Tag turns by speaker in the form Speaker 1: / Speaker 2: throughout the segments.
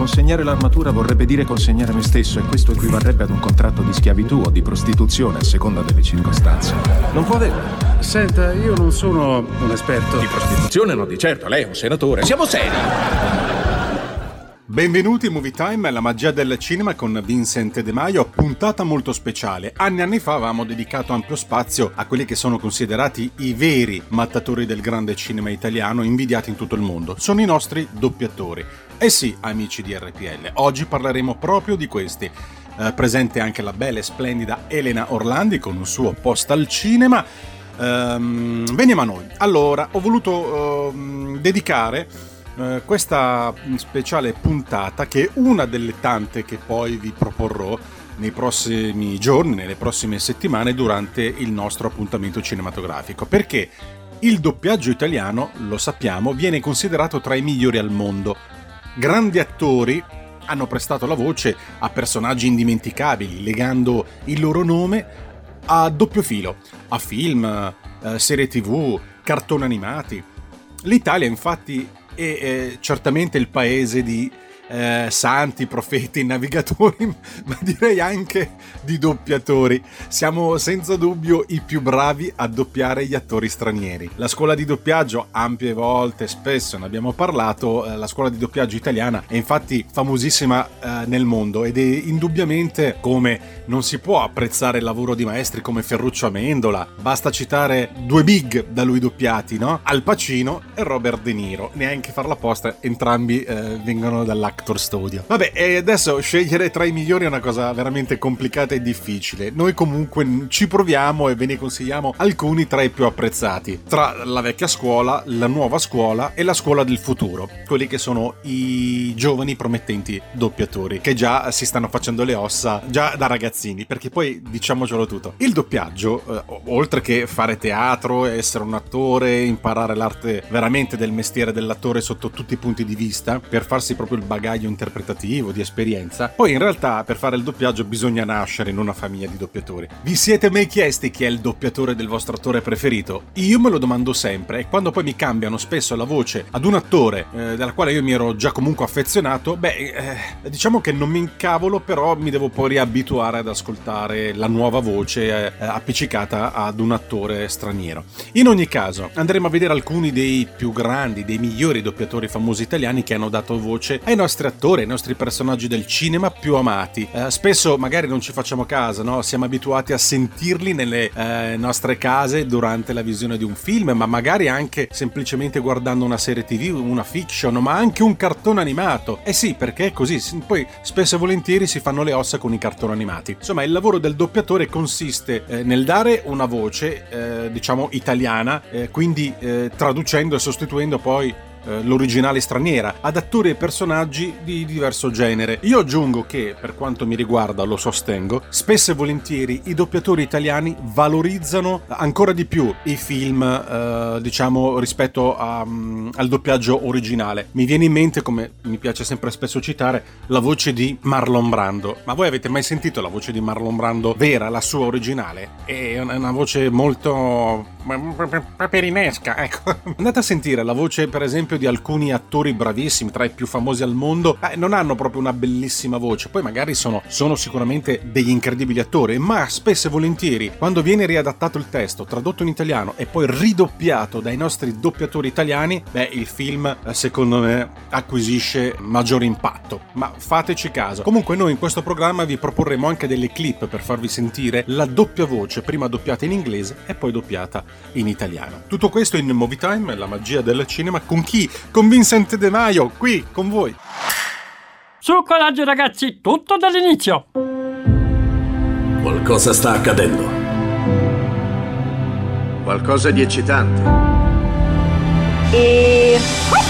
Speaker 1: Consegnare l'armatura vorrebbe dire consegnare me stesso e questo equivarrebbe ad un contratto di schiavitù o di prostituzione a seconda delle circostanze. Non può.
Speaker 2: Senta, io non sono un esperto.
Speaker 3: Di prostituzione no, di certo, lei è un senatore. Siamo seri!
Speaker 4: Benvenuti in Movie Time, la magia del cinema con Vincent De Maio, puntata molto speciale. Anni e anni fa avevamo dedicato ampio spazio a quelli che sono considerati i veri mattatori del grande cinema italiano, invidiati in tutto il mondo. Sono i nostri doppiatori. Eh sì, amici di RPL, oggi parleremo proprio di questi. Eh, presente anche la bella e splendida Elena Orlandi con un suo post al cinema. Ehm, veniamo a noi. Allora, ho voluto ehm, dedicare eh, questa speciale puntata che è una delle tante che poi vi proporrò nei prossimi giorni, nelle prossime settimane durante il nostro appuntamento cinematografico. Perché il doppiaggio italiano, lo sappiamo, viene considerato tra i migliori al mondo. Grandi attori hanno prestato la voce a personaggi indimenticabili, legando il loro nome a doppio filo, a film, eh, serie tv, cartoni animati. L'Italia infatti è eh, certamente il paese di eh, santi, profeti, navigatori, ma direi anche di doppiatori. Siamo senza dubbio i più bravi a doppiare gli attori stranieri. La scuola di doppiaggio, ampie volte, spesso ne abbiamo parlato, eh, la scuola di doppiaggio italiana è infatti famosissima eh, nel mondo ed è indubbiamente come non si può apprezzare il lavoro di maestri come Ferruccio Amendola. Basta citare due big da lui doppiati, no? Al Pacino e Robert De Niro. Neanche farla apposta, entrambi eh, vengono dall'Actor Studio. Vabbè, e adesso scegliere tra i migliori è una cosa veramente complicata e difficile. Noi comunque ci proviamo e ve ne consigliamo alcuni tra i più apprezzati. Tra la vecchia scuola, la nuova scuola e la scuola del futuro. Quelli che sono i giovani promettenti doppiatori, che già si stanno facendo le ossa già da ragazzini, perché poi diciamocelo tutto. Il doppiaggio, eh, oltre che fare teatro, essere un attore, imparare l'arte veramente del mestiere dell'attore sotto tutti i punti di vista, per farsi proprio il bagaglio interpretativo, di esperienza, poi in realtà per fare il doppiaggio bisogna nascere in una famiglia di doppiatori. Vi siete mai chiesti chi è il doppiatore del vostro attore preferito? Io me lo domando sempre e quando poi mi cambiano spesso la voce ad un attore eh, della quale io mi ero già comunque affezionato, beh, eh, diciamo che non mi incavolo, però mi devo poi riabituare ad ascoltare la nuova voce eh, appiccicata ad un attore straniero. In ogni caso, andremo a vedere alcuni dei più grandi, dei migliori doppiatori famosi italiani che hanno dato voce ai nostri attori, ai nostri personaggi del cinema più amati. Eh, spesso magari non ci facciamo caso, no? Siamo abituati a sentirli nelle eh, nostre case durante la visione di un film, ma magari anche semplicemente guardando una serie TV, una fiction, ma anche un cartone animato. Eh sì, perché è così. Poi spesso e volentieri si fanno le ossa con i cartoni animati. Insomma, il lavoro del doppiatore consiste eh, nel dare una voce, eh, diciamo, italiana, eh, quindi eh, traducendo e sostituendo poi eh, l'originale straniera, ad attori e personaggi di diverso genere. Io aggiungo che, per quanto mi riguarda, lo sostengo, spesso e volentieri i doppiatori italiani valorizzano ancora di più i film, eh, diciamo, rispetto a, um, al doppiaggio originale. Mi viene in mente, come mi piace sempre spesso citare, la voce di Marlon Brando. Ma voi avete mai sentito la voce di Marlon Brando vera, la sua originale? È una voce molto paperinesca, ecco. Andate a sentire la voce, per esempio, di alcuni attori bravissimi, tra i più famosi al mondo. Eh, non hanno proprio una bellissima voce, poi magari sono, sono sicuramente degli incredibili attori, ma spesso e volentieri, quando viene riadattato il testo, tradotto in italiano e poi ridoppiato dai nostri doppiatori italiani, beh, il film, eh, secondo me, acquisisce maggiore impatto. Ma fateci caso. Comunque, noi in questo programma vi proporremo anche delle clip per farvi sentire la doppia voce, prima doppiata in inglese e poi doppiata in italiano. Tutto questo in Movie Time, la magia del cinema, con chi? Con Vincent De Maio, qui con voi.
Speaker 5: Su coraggio ragazzi, tutto dall'inizio.
Speaker 6: Qualcosa sta accadendo. Qualcosa di eccitante.
Speaker 7: E...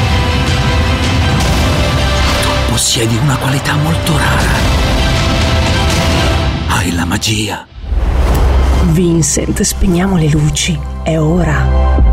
Speaker 8: Possiedi una qualità molto rara. Hai la magia.
Speaker 9: Vincent, spegniamo le luci. È ora.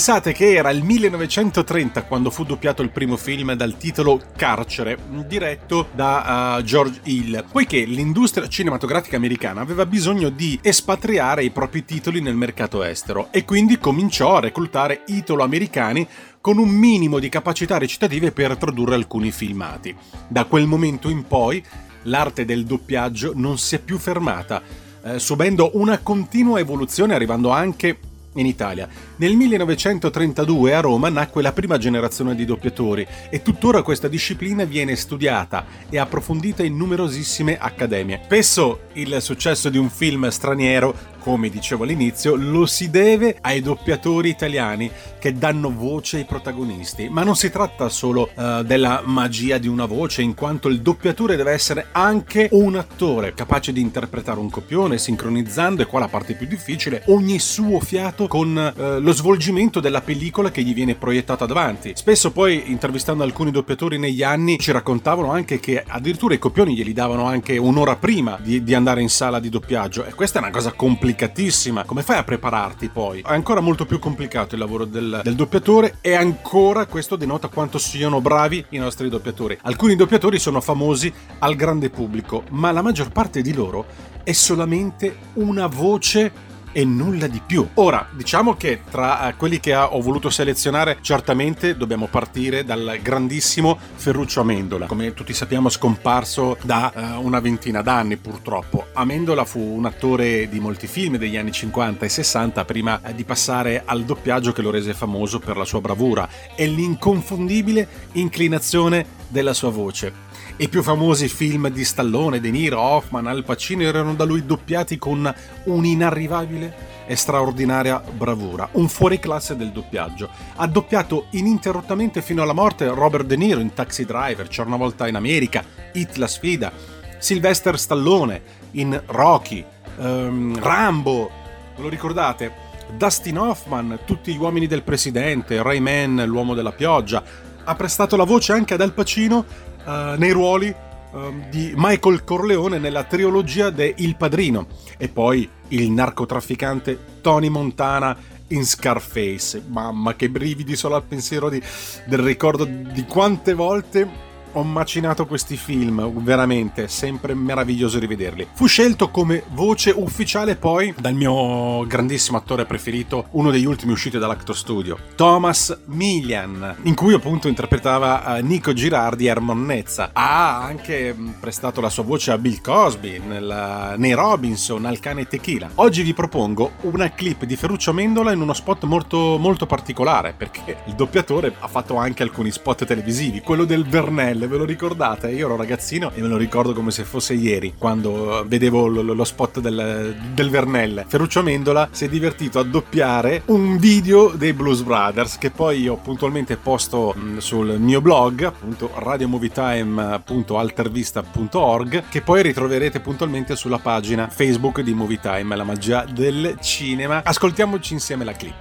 Speaker 4: Pensate che era il 1930 quando fu doppiato il primo film dal titolo Carcere, diretto da uh, George Hill, poiché l'industria cinematografica americana aveva bisogno di espatriare i propri titoli nel mercato estero e quindi cominciò a reclutare italo-americani con un minimo di capacità recitative per tradurre alcuni filmati. Da quel momento in poi l'arte del doppiaggio non si è più fermata, eh, subendo una continua evoluzione arrivando anche in Italia. Nel 1932 a Roma nacque la prima generazione di doppiatori e tuttora questa disciplina viene studiata e approfondita in numerosissime accademie. Spesso il successo di un film straniero come dicevo all'inizio, lo si deve ai doppiatori italiani che danno voce ai protagonisti. Ma non si tratta solo uh, della magia di una voce, in quanto il doppiatore deve essere anche un attore capace di interpretare un copione, sincronizzando, e qua la parte più difficile, ogni suo fiato con uh, lo svolgimento della pellicola che gli viene proiettata davanti. Spesso poi, intervistando alcuni doppiatori negli anni, ci raccontavano anche che addirittura i copioni glieli davano anche un'ora prima di, di andare in sala di doppiaggio. E questa è una cosa complicatissima. Come fai a prepararti poi? È ancora molto più complicato il lavoro del, del doppiatore e ancora questo denota quanto siano bravi i nostri doppiatori. Alcuni doppiatori sono famosi al grande pubblico, ma la maggior parte di loro è solamente una voce e nulla di più. Ora, diciamo che tra eh, quelli che ho voluto selezionare, certamente dobbiamo partire dal grandissimo Ferruccio Amendola, come tutti sappiamo scomparso da uh, una ventina d'anni purtroppo. Amendola fu un attore di molti film degli anni 50 e 60 prima di passare al doppiaggio che lo rese famoso per la sua bravura e l'inconfondibile inclinazione della sua voce. I più famosi film di Stallone, De Niro, Hoffman, Al Pacino erano da lui doppiati con un'inarrivabile e straordinaria bravura, un fuoriclasse del doppiaggio. Ha doppiato ininterrottamente fino alla morte Robert De Niro in Taxi Driver, C'era una volta in America, Hit la sfida, Sylvester Stallone in Rocky, um, Rambo, lo ricordate? Dustin Hoffman, Tutti gli uomini del presidente, Rayman, l'uomo della pioggia. Ha prestato la voce anche ad Al Pacino uh, nei ruoli uh, di Michael Corleone nella trilogia de Il Padrino e poi il narcotrafficante Tony Montana in Scarface. Mamma che brividi solo al pensiero di, del ricordo di quante volte ho macinato questi film, veramente, sempre meraviglioso rivederli. Fu scelto come voce ufficiale poi dal mio grandissimo attore preferito, uno degli ultimi usciti dall'Acto Studio, Thomas Millian, in cui appunto interpretava uh, Nico Girardi e Ermonnezza. Ha anche mm, prestato la sua voce a Bill Cosby nella, nei Robinson, al cane tequila. Oggi vi propongo una clip di Ferruccio Mendola in uno spot molto, molto particolare, perché il doppiatore ha fatto anche alcuni spot televisivi, quello del Vernello Vernelle, ve lo ricordate? Io ero ragazzino e me lo ricordo come se fosse ieri, quando vedevo lo, lo spot del, del Vernelle. Ferruccio Amendola si è divertito a doppiare un video dei Blues Brothers che poi ho puntualmente posto mh, sul mio blog, appunto radiomovietime.altervista.org, che poi ritroverete puntualmente sulla pagina Facebook di Movitime, la magia del cinema. Ascoltiamoci insieme la clip.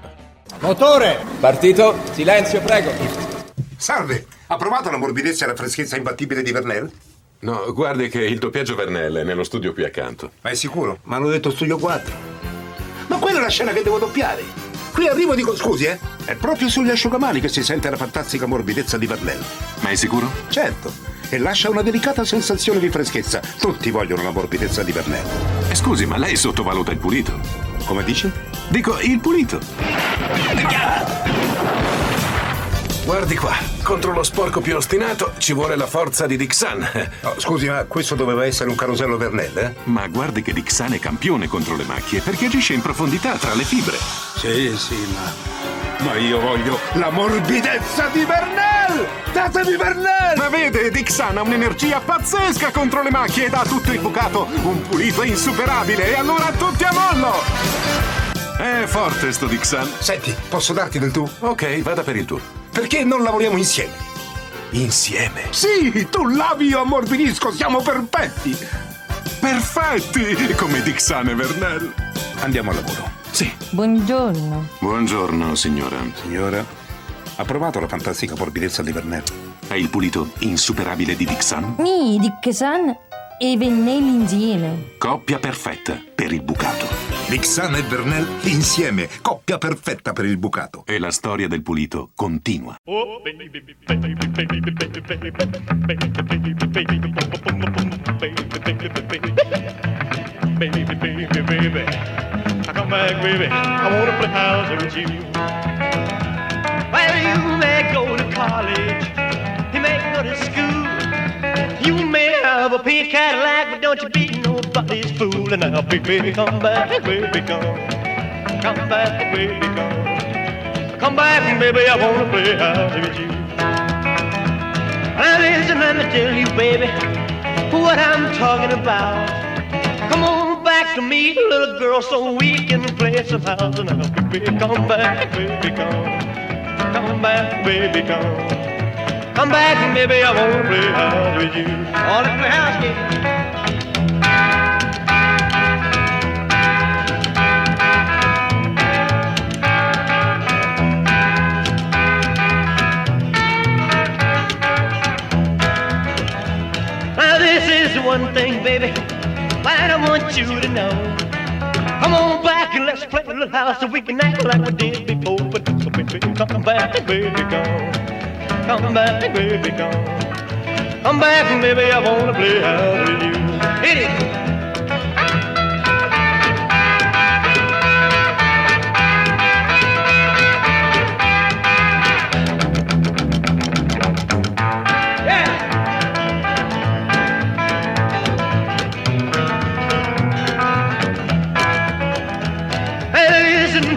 Speaker 10: Motore! Partito. Silenzio, prego.
Speaker 11: Salve! Ha provato la morbidezza e la freschezza imbattibile di Vernel?
Speaker 12: No, guardi che il doppiaggio Vernel è nello studio qui accanto.
Speaker 11: Ma è sicuro? Ma hanno detto studio 4. Ma quella è la scena che devo doppiare. Qui arrivo e dico scusi, eh? È proprio sugli asciugamani che si sente la fantastica morbidezza di Vernel.
Speaker 12: Ma è sicuro?
Speaker 11: Certo. E lascia una delicata sensazione di freschezza. Tutti vogliono la morbidezza di Vernel.
Speaker 12: Eh, scusi, ma lei sottovaluta il pulito.
Speaker 11: Come dice?
Speaker 12: Dico, il pulito. Guardi qua, contro lo sporco più ostinato ci vuole la forza di Dixan.
Speaker 11: Oh, scusi, ma questo doveva essere un carosello Vernel, eh?
Speaker 12: Ma guardi che Dixan è campione contro le macchie perché agisce in profondità tra le fibre.
Speaker 11: Sì, sì, ma. Ma io voglio la morbidezza di Vernel! Datemi Vernel!
Speaker 12: Ma vede, Dixan ha un'energia pazzesca contro le macchie ed ha tutto infuocato, un pulito insuperabile, e allora tutti a mollo! È forte sto Dixan.
Speaker 11: Senti, posso darti del tu?
Speaker 12: Ok, vada per il tuo.
Speaker 11: Perché non lavoriamo insieme?
Speaker 12: Insieme?
Speaker 11: Sì, tu lavi io ammorbidisco, siamo perfetti!
Speaker 12: Perfetti! Come Dixane e Vernel.
Speaker 11: Andiamo al lavoro.
Speaker 12: Sì.
Speaker 13: Buongiorno.
Speaker 12: Buongiorno, signora.
Speaker 11: Signora, ha provato la fantastica morbidezza di Vernel?
Speaker 12: È il pulito insuperabile di Dixan?
Speaker 13: Mi, Dixan e Vennelli insieme.
Speaker 12: Coppia perfetta per il bucato.
Speaker 11: Lixana e Vernel insieme, coppia perfetta per il bucato.
Speaker 6: E la storia del pulito continua.
Speaker 13: Oh, you may go to college, you may go to school. May have a pink Cadillac, but don't you be nobody's fool. And now, baby, come back, baby, come, come back, baby, come, come back, baby. I wanna play house with you. Now listen, let me tell you, baby, what I'm talking about. Come on back to me, little girl, so we can play some house. And now, baby, come back, baby, come. Come back, baby, come. Come back, baby, I wanna play house with you. I wanna play house, yeah. Now this is one thing, baby, that I want you to know. Come on back and let's play a little house so we can act like we did before. But come back, baby, come. Come back, baby, come. Come back, baby, I wanna play house with you. Hit it.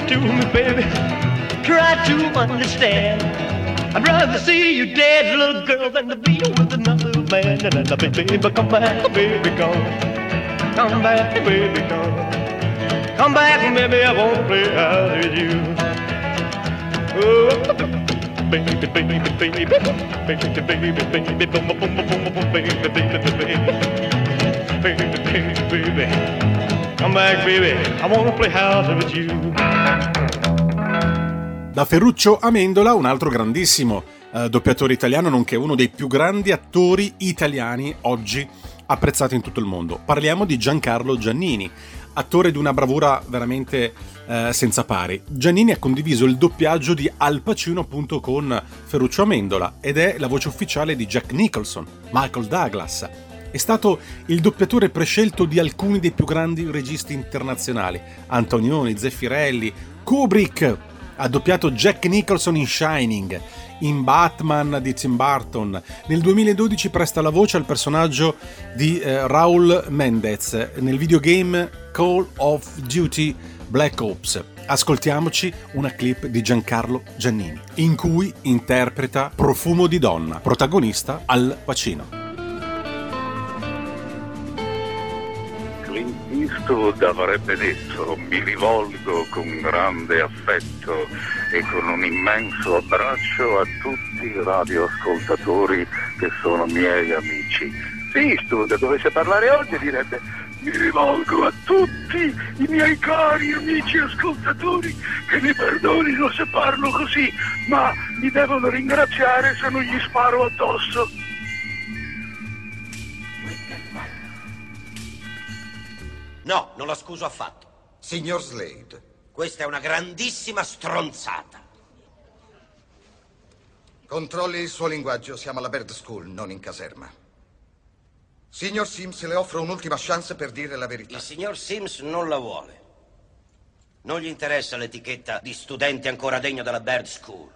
Speaker 13: To me, baby. Try to understand. I'd rather see you dead, little girl, than to be with another man. And I baby, come back, baby, come. Come back, baby, come. Come back, baby, I wanna play house with you. Oh, baby, baby, baby, baby, baby, baby, baby, baby, baby, baby, baby, baby, baby. Come back, baby, I wanna play house with you.
Speaker 4: Da Ferruccio Amendola, un altro grandissimo eh, doppiatore italiano, nonché uno dei più grandi attori italiani oggi apprezzati in tutto il mondo. Parliamo di Giancarlo Giannini, attore di una bravura veramente eh, senza pari. Giannini ha condiviso il doppiaggio di Al Pacino appunto con Ferruccio Amendola ed è la voce ufficiale di Jack Nicholson, Michael Douglas. È stato il doppiatore prescelto di alcuni dei più grandi registi internazionali, Antonioni, Zeffirelli, Kubrick, ha doppiato Jack Nicholson in Shining, in Batman di Tim Burton. Nel 2012 presta la voce al personaggio di eh, Raul Mendez nel videogame Call of Duty Black Ops. Ascoltiamoci una clip di Giancarlo Giannini, in cui interpreta Profumo di donna, protagonista Al Pacino.
Speaker 14: Eastwood avrebbe detto mi rivolgo con grande affetto e con un immenso abbraccio a tutti i radioascoltatori che sono miei amici. Se Eastwood dovesse parlare oggi direbbe mi rivolgo a tutti i miei cari amici ascoltatori che mi perdonino se parlo così, ma mi devono ringraziare se non gli sparo addosso.
Speaker 15: No, non la scuso affatto.
Speaker 16: Signor Slade.
Speaker 15: Questa è una grandissima stronzata.
Speaker 16: Controlli il suo linguaggio, siamo alla Bird School, non in caserma. Signor Sims, le offro un'ultima chance per dire la verità.
Speaker 15: Il signor Sims non la vuole. Non gli interessa l'etichetta di studente ancora degno della Bird School.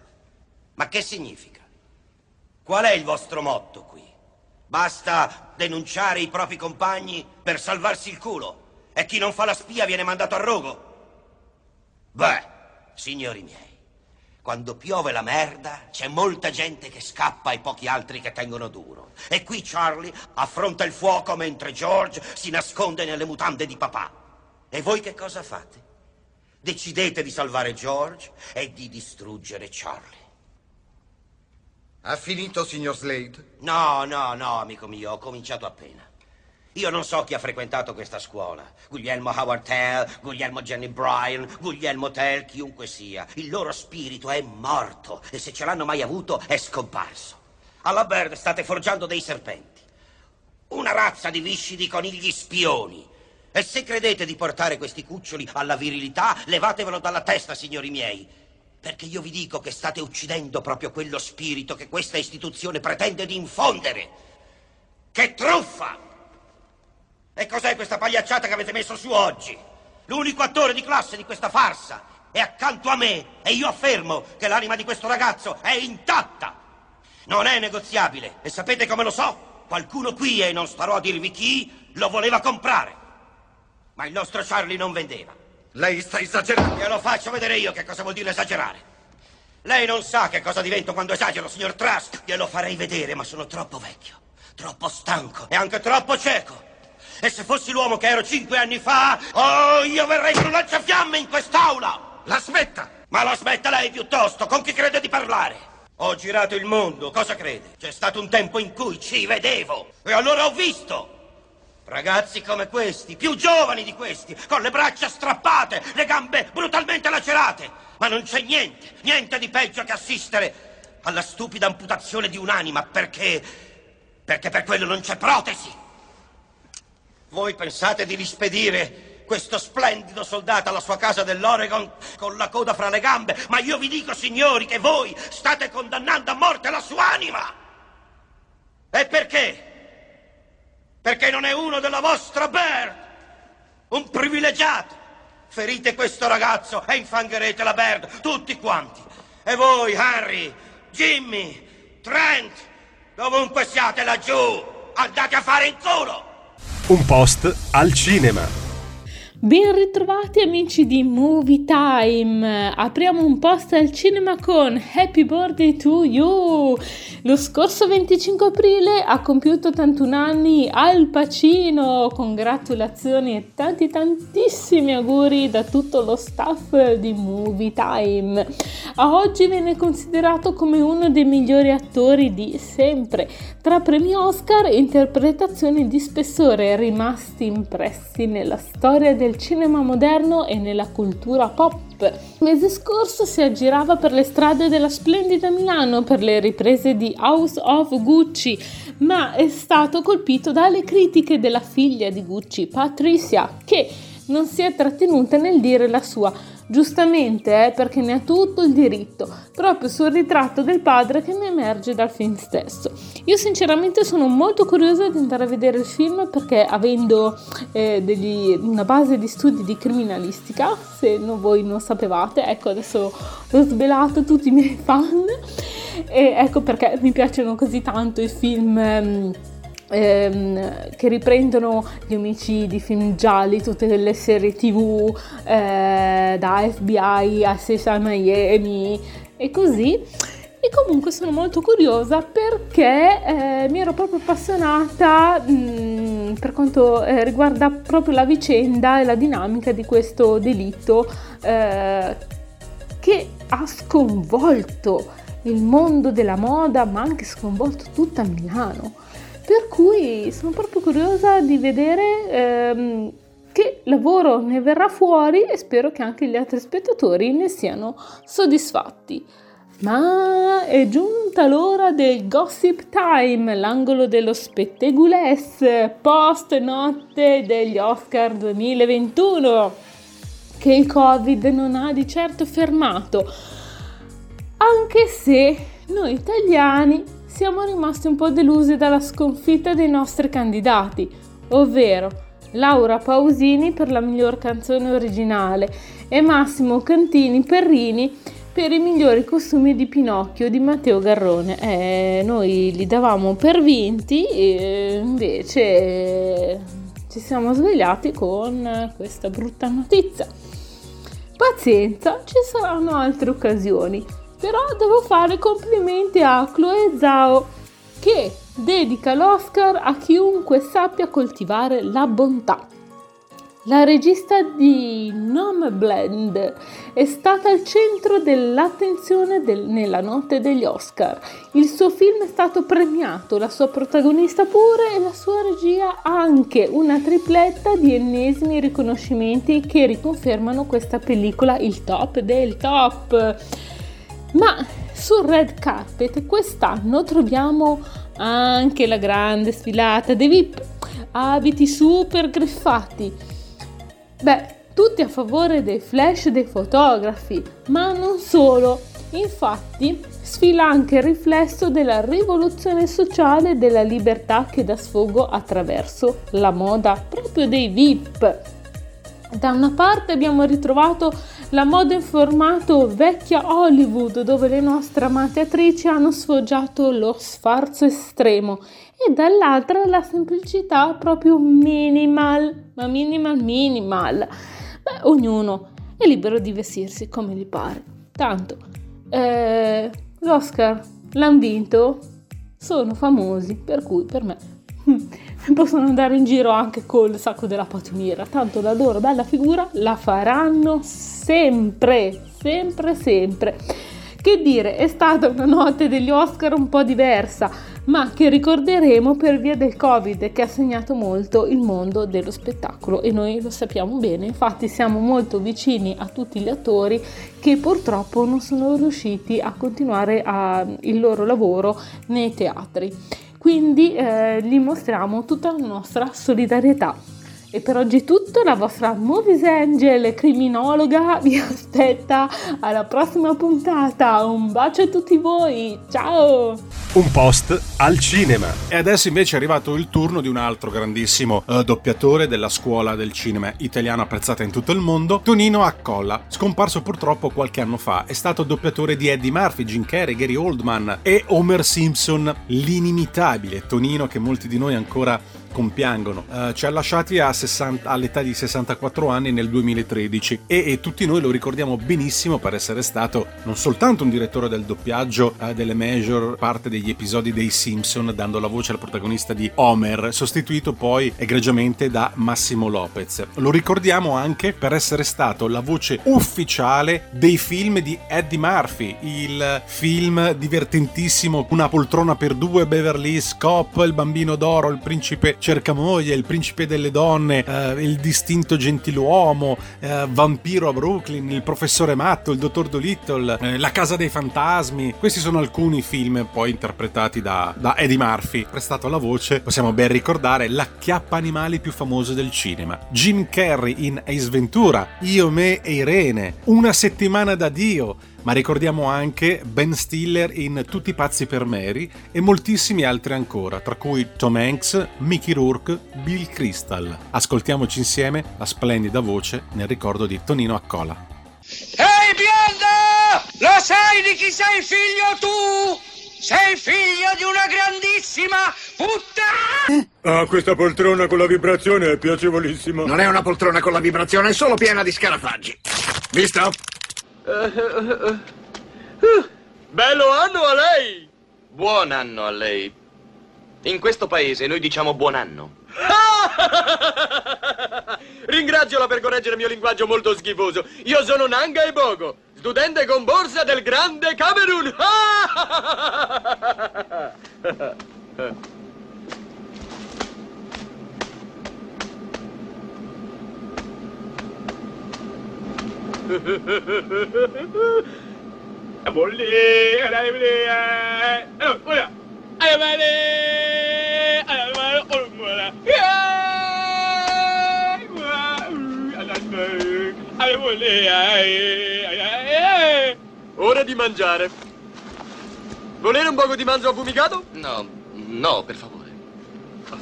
Speaker 15: Ma che significa? Qual è il vostro motto qui? Basta denunciare i propri compagni per salvarsi il culo e chi non fa la spia viene mandato a rogo? Beh, signori miei, quando piove la merda c'è molta gente che scappa e pochi altri che tengono duro. E qui Charlie affronta il fuoco mentre George si nasconde nelle mutande di papà. E voi che cosa fate? Decidete di salvare George e di distruggere Charlie.
Speaker 16: Ha finito, signor Slade?
Speaker 15: No, no, no, amico mio, ho cominciato appena. Io non so chi ha frequentato questa scuola. Guglielmo Howard Tell, Guglielmo Jenny Bryan, Guglielmo Tell, chiunque sia. Il loro spirito è morto e se ce l'hanno mai avuto è scomparso. Alla Bird state forgiando dei serpenti. Una razza di viscidi conigli spioni. E se credete di portare questi cuccioli alla virilità, levatevelo dalla testa, signori miei. Perché io vi dico che state uccidendo proprio quello spirito che questa istituzione pretende di infondere. Che truffa! E cos'è questa pagliacciata che avete messo su oggi? L'unico attore di classe di questa farsa è accanto a me e io affermo che l'anima di questo ragazzo è intatta. Non è negoziabile e sapete come lo so? Qualcuno qui, e non starò a dirvi chi, lo voleva comprare. Ma il nostro Charlie non vendeva.
Speaker 16: Lei sta esagerando.
Speaker 15: Glielo faccio vedere io che cosa vuol dire esagerare. Lei non sa che cosa divento quando esagero, signor Trask. Glielo farei vedere, ma sono troppo vecchio, troppo stanco e anche troppo cieco. E se fossi l'uomo che ero cinque anni fa, oh, io verrei con un lanciafiamme in quest'aula!
Speaker 16: La smetta!
Speaker 15: Ma la smetta lei piuttosto, con chi crede di parlare? Ho girato il mondo, cosa crede? C'è stato un tempo in cui ci vedevo, e allora ho visto! Ragazzi come questi, più giovani di questi, con le braccia strappate, le gambe brutalmente lacerate. Ma non c'è niente, niente di peggio che assistere alla stupida amputazione di un'anima, perché... perché per quello non c'è protesi. Voi pensate di rispedire questo splendido soldato alla sua casa dell'Oregon con la coda fra le gambe, ma io vi dico, signori, che voi state condannando a morte la sua anima. E perché? Perché non è uno della vostra Bird, un privilegiato. Ferite questo ragazzo e infangherete la Bird, tutti quanti. E voi, Harry, Jimmy, Trent, dovunque siate laggiù, andate a fare in culo!
Speaker 17: Un post al cinema.
Speaker 18: Ben ritrovati amici di Movie Time. Apriamo un post al cinema con Happy Birthday to You. Lo scorso 25 aprile ha compiuto 81 anni Al Pacino. Congratulazioni e tanti tantissimi auguri da tutto lo staff di Movie Time. A oggi viene considerato come uno dei migliori attori di sempre. Tra premi Oscar e interpretazioni di spessore rimasti impressi nella storia del cinema moderno e nella cultura pop. Il mese scorso si aggirava per le strade della splendida Milano per le riprese di House of Gucci, ma è stato colpito dalle critiche della figlia di Gucci, Patricia, che non si è trattenuta nel dire la sua giustamente eh, perché ne ha tutto il diritto, proprio sul ritratto del padre che ne emerge dal film stesso. Io sinceramente sono molto curiosa di andare a vedere il film perché avendo eh, degli, una base di studi di criminalistica, se non, voi non sapevate, ecco adesso ho svelato tutti i miei fan e ecco perché mi piacciono così tanto i film... Ehm, ehm, che riprendono gli omicidi, film gialli, tutte le serie tv eh, da FBI a CSI Miami e così. E comunque sono molto curiosa perché eh, mi ero proprio appassionata mh, mm, per quanto eh, riguarda proprio la vicenda e la dinamica di questo delitto eh, che ha sconvolto il mondo della moda ma anche sconvolto tutta Milano. Per cui sono proprio curiosa di vedere ehm, che lavoro ne verrà fuori e spero che anche gli altri spettatori ne siano soddisfatti. Ma è giunta l'ora del Gossip Time, l'angolo dello spettegules post notte degli Oscar 2021, che il Covid non ha di certo fermato, anche se noi italiani siamo rimasti un po' delusi dalla sconfitta dei nostri candidati, ovvero Laura Pausini per la miglior canzone originale e Massimo Cantini Perrini per i migliori costumi di Pinocchio di Matteo Garrone. Eh, noi li davamo per vinti e invece ci siamo svegliati con questa brutta notizia. Pazienza, ci saranno altre occasioni. Però devo fare complimenti a Chloe Zhao che dedica l'Oscar a chiunque sappia coltivare la bontà. La regista di Nomadland è stata al centro dell'attenzione del, nella notte degli Oscar. Il suo film è stato premiato, la sua protagonista pure e la sua regia anche, una tripletta di ennesimi riconoscimenti che riconfermano questa pellicola il top del top. Ma sul red carpet quest'anno troviamo anche la grande sfilata dei VIP, abiti super griffati, Beh, tutti a favore dei flash dei fotografi, ma non solo. Infatti, sfila anche il riflesso della rivoluzione sociale della libertà che dà sfogo attraverso la moda proprio dei VIP. Da una parte abbiamo ritrovato la moda in formato vecchia Hollywood dove le nostre amate attrici hanno sfoggiato lo sfarzo estremo e dall'altra la semplicità proprio minimal, ma minimal minimal. Beh, ognuno è libero di vestirsi come gli pare. Tanto, eh, l'Oscar l'hanno vinto, sono famosi, per cui per me possono andare in giro anche col sacco della patiniera, tanto la loro bella figura la faranno sempre, sempre, sempre. Che dire, è stata una notte degli Oscar un po' diversa, ma che ricorderemo per via del Covid che ha segnato molto il mondo dello spettacolo e noi lo sappiamo bene, infatti siamo molto vicini a tutti gli attori che purtroppo non sono riusciti a continuare a, il loro lavoro nei teatri. Quindi eh, gli mostriamo tutta la nostra solidarietà. E per oggi è tutto, la vostra Movies Angel criminologa vi aspetta alla prossima puntata. Un bacio a tutti voi, ciao!
Speaker 17: Un post al cinema.
Speaker 4: E adesso invece è arrivato il turno di un altro grandissimo uh, doppiatore della scuola del cinema italiano apprezzata in tutto il mondo, Tonino Accolla, scomparso purtroppo qualche anno fa. È stato doppiatore di Eddie Murphy, Jim Carrey, Gary Oldman e Homer Simpson, l'inimitabile Tonino che molti di noi ancora compiangono. Uh, ci ha lasciati 60, all'età di 64 anni nel 2013 e, e, tutti noi lo ricordiamo benissimo per essere stato non soltanto un direttore del doppiaggio uh, delle major parte degli episodi dei Simpson dando la voce al protagonista di Homer, sostituito poi egregiamente da Massimo Lopez. Lo ricordiamo anche per essere stato la voce ufficiale dei film di Eddie Murphy, il film divertentissimo Una poltrona per due, Beverly Hills Il bambino d'oro, Il principe cercamoglie, Il principe delle donne, eh, Il distinto gentiluomo, eh, Vampiro a Brooklyn, Il professore matto, Il dottor Dolittle, eh, La casa dei fantasmi. Questi sono alcuni film poi interpretati da, da Eddie Murphy. Prestato alla voce, possiamo ben ricordare l'acchiappa animali più famoso del cinema. Jim Carrey in Ace Ventura, Io, me e Irene, Una settimana da Dio ma ricordiamo anche Ben Stiller in Tutti pazzi per Mary e moltissimi altri ancora, tra cui Tom Hanks, Mickey Rourke, Bill Crystal. Ascoltiamoci insieme la splendida voce nel ricordo di Tonino Accola.
Speaker 19: Ehi bionda! Lo sai di chi sei figlio tu? Sei figlio di una grandissima puttana!
Speaker 20: Ah, questa poltrona con la vibrazione è piacevolissima.
Speaker 11: Non è una poltrona con la vibrazione, è solo piena di scarafaggi. Visto?
Speaker 19: Bello anno a lei!
Speaker 21: Buon anno a lei. In questo paese noi diciamo buon anno.
Speaker 19: Ringraziola per correggere il mio linguaggio molto schifoso. Io sono Nanga e Bogo, studente con borsa del grande Camerun. Ora di mangiare. Volere un poco di manzo affumicato?
Speaker 21: No, no, per favore.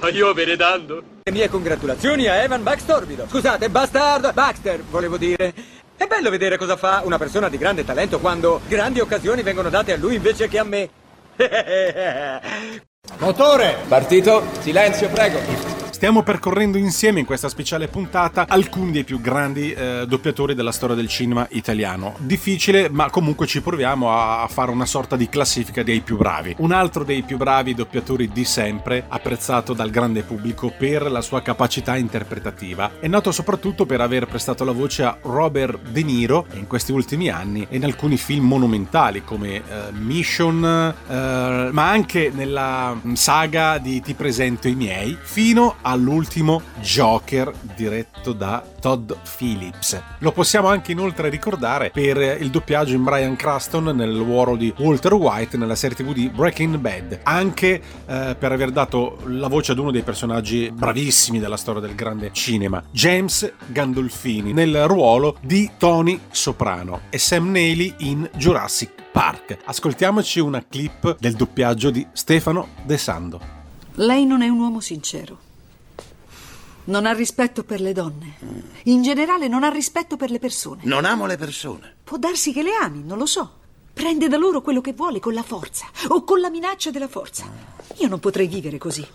Speaker 19: Ah, io avere dando.
Speaker 22: Le mie congratulazioni a Evan Baxtorbido. Scusate, Bastard Baxter, volevo dire. È bello vedere cosa fa una persona di grande talento quando grandi occasioni vengono date a lui invece che a me.
Speaker 10: Motore! Partito. Silenzio, prego.
Speaker 4: Stiamo percorrendo insieme in questa speciale puntata alcuni dei più grandi eh, doppiatori della storia del cinema italiano. Difficile, ma comunque ci proviamo a, fare una sorta di classifica dei più bravi. Un altro dei più bravi doppiatori di sempre, apprezzato dal grande pubblico per la sua capacità interpretativa, è noto soprattutto per aver prestato la voce a Robert De Niro in questi ultimi anni e in alcuni film monumentali come eh, Mission, eh, ma anche nella saga di Ti presento i miei, fino a all'ultimo Joker diretto da Todd Phillips. Lo possiamo anche inoltre ricordare per il doppiaggio in Brian Craston nel ruolo di Walter White nella serie tv di Breaking Bad, anche eh, per aver dato la voce ad uno dei personaggi bravissimi della storia del grande cinema, James Gandolfini, nel ruolo di Tony Soprano e Sam Neill in Jurassic Park. Ascoltiamoci una clip del doppiaggio di Stefano De Sando.
Speaker 23: Lei non è un uomo sincero. Non ha rispetto per le donne. In generale non ha rispetto per le persone.
Speaker 24: Non amo le persone.
Speaker 23: Può darsi che le ami, non lo so. Prende da loro quello che vuole con la forza o con la minaccia della forza. Io non potrei vivere così.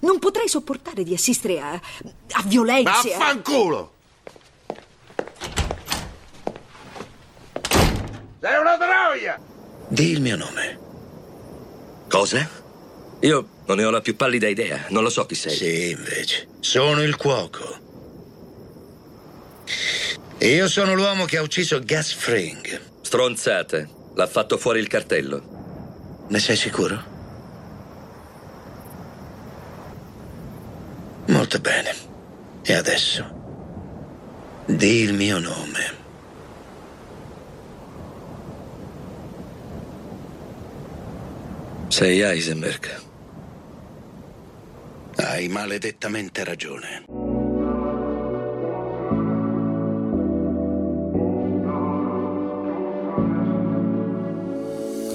Speaker 23: Non potrei sopportare di assistere a, a violenze. a-
Speaker 24: Vaffanculo! Sei una troia!
Speaker 8: Di il mio nome. Cosa? Io non ne ho la più pallida idea, non lo so chi sei.
Speaker 24: Sì, invece. Sono il cuoco. Io sono l'uomo che ha ucciso Gus Fring.
Speaker 8: Stronzate. L'ha fatto fuori il cartello.
Speaker 24: Ne sei sicuro? Molto bene. E adesso? Di il mio nome.
Speaker 8: Sei Heisenberg.
Speaker 24: Hai maledettamente ragione.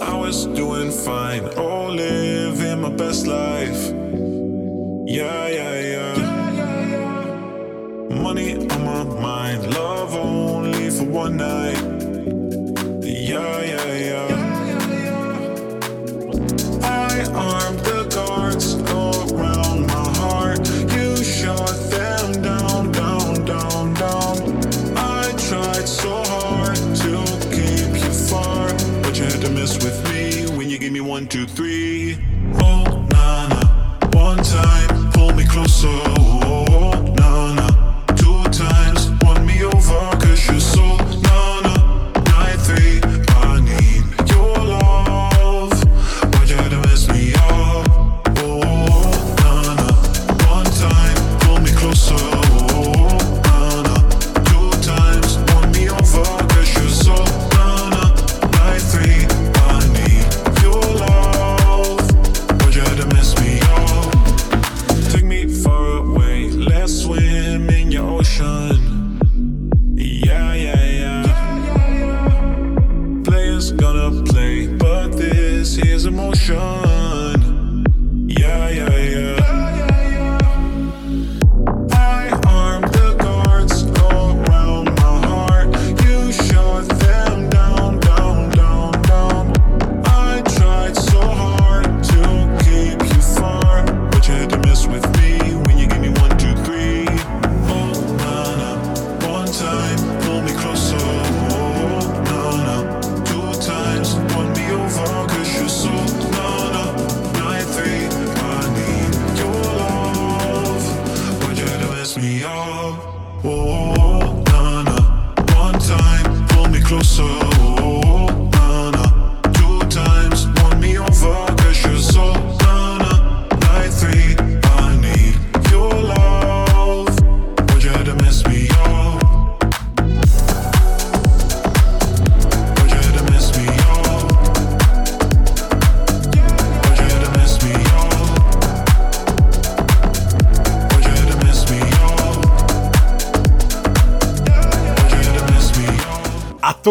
Speaker 25: I was doing fine, oh, living my best life. Yeah, yeah, yeah. Money on my mind, love only for one night. Two, three.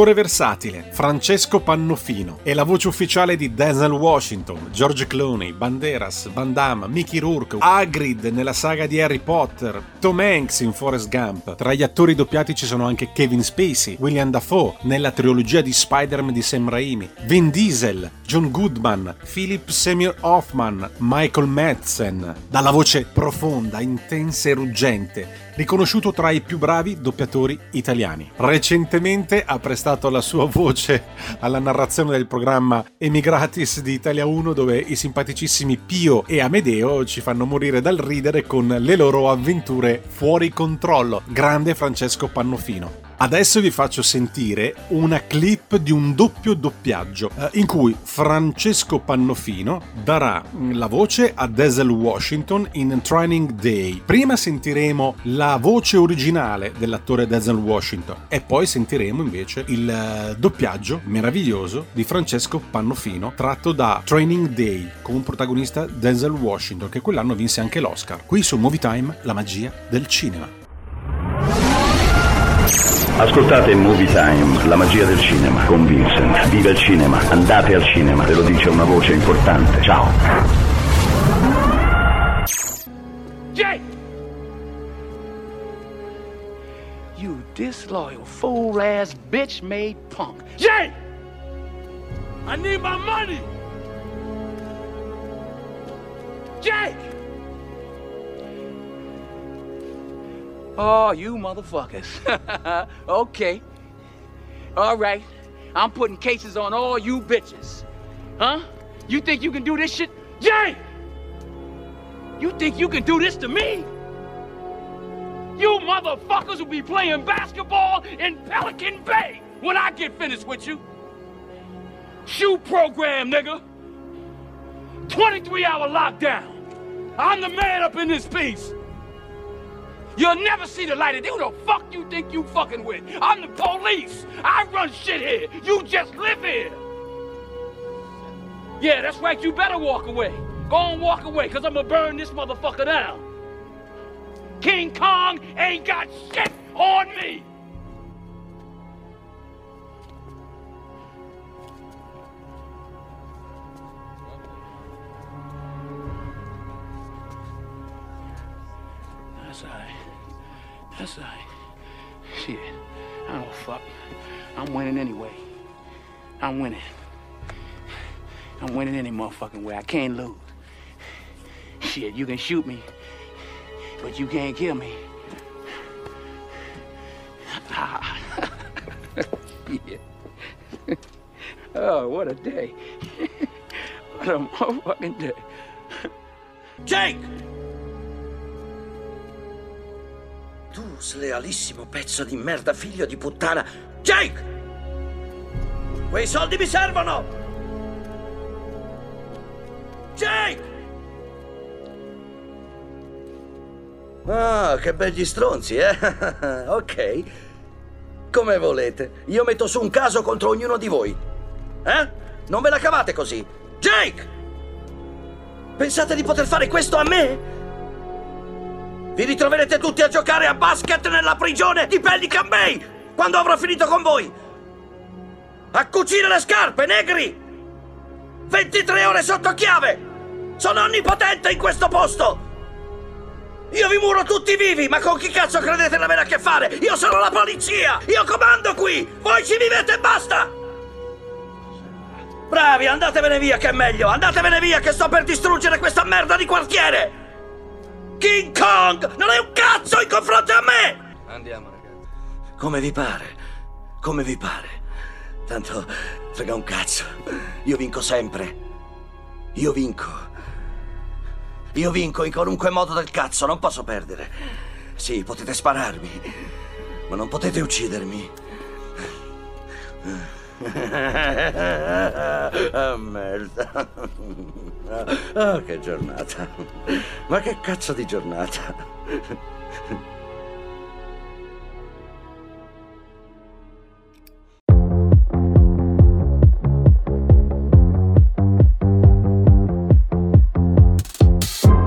Speaker 4: Attore versatile, Francesco Pannofino è la voce ufficiale di Denzel Washington, George Clooney, Banderas, Van Damme, Mickey Rourke, Hagrid nella saga di Harry Potter, Tom Hanks in Forrest Gump. Tra gli attori doppiati ci sono anche Kevin Spacey, William Dafoe nella trilogia di Spider-Man di Sam Raimi, Vin Diesel, John Goodman, Philip Seymour Hoffman, Michael Madsen. Dalla voce profonda, intensa e ruggente, riconosciuto tra i più bravi doppiatori italiani. Recentemente ha prestato la sua voce alla narrazione del programma Emigratis di Italia 1 dove i simpaticissimi Pio e Amedeo ci fanno morire dal ridere con le loro avventure fuori controllo. Grande Francesco Pannofino. Adesso vi faccio sentire una clip di un doppio doppiaggio eh, in cui Francesco Pannofino darà mm, la voce a Denzel Washington in Training Day. Prima sentiremo la voce originale dell'attore Denzel Washington e poi sentiremo invece il eh, doppiaggio meraviglioso di Francesco Pannofino tratto da Training Day con un protagonista Denzel Washington che quell'anno vinse anche l'Oscar. Qui su Movie Time la magia del cinema.
Speaker 26: Ascoltate Movie Time, la magia del cinema, con Vincent. Viva il cinema, andate al cinema, ve lo dice una voce importante. Ciao.
Speaker 19: Jake! You disloyal, fool ass, bitch made punk. Jake! I need my money! Jake! Oh, you motherfuckers. okay. All right. I'm putting cases on all you bitches. Huh? You think you can do this shit? Jay! You think you can do this to me? You motherfuckers will be playing basketball in Pelican Bay when I get finished with you. Shoe program, nigga. 23 hour lockdown. I'm the man up in this piece. You'll never see the light of day. Who the fuck you think you fucking with? I'm the police. I run shit here. You just live here. Yeah, that's right. You better walk away. Go and walk away, because I'm going to burn this motherfucker down. King Kong ain't got shit on me. That's all right. That's all right. Shit. I don't fuck. I'm winning anyway. I'm winning. I'm winning any motherfucking way. I can't lose. Shit, you can shoot me, but you can't kill me. Ah. yeah. oh, what a day. what a motherfucking day. Jake!
Speaker 15: Slealissimo pezzo di merda, figlio di puttana. Jake! Quei soldi mi servono! Jake! Ah, che begli stronzi, eh? ok. Come volete. Io metto su un caso contro ognuno di voi. Eh? Non ve la cavate così. Jake! Pensate di poter fare questo a me? Vi ritroverete tutti a giocare a basket nella prigione di Pelican Bay quando avrò finito con voi. A cucire le scarpe, negri! 23 ore sotto chiave! Sono onnipotente in questo posto! Io vi muro tutti vivi, ma con chi cazzo credete di avere a che fare? Io sono la polizia! Io comando qui! Voi ci vivete e basta! Bravi, andatevene via che è meglio! Andatevene via che sto per distruggere questa merda di quartiere! King Kong non è un cazzo in confronto a me!
Speaker 27: Andiamo, ragazzi.
Speaker 15: Come vi pare? Come vi pare? Tanto frega un cazzo. Io vinco sempre. Io vinco. Io vinco in qualunque modo del cazzo, non posso perdere. Sì, potete spararmi, ma non potete uccidermi. Ah, merda. Ah, che giornata. Ma che cazzo di giornata.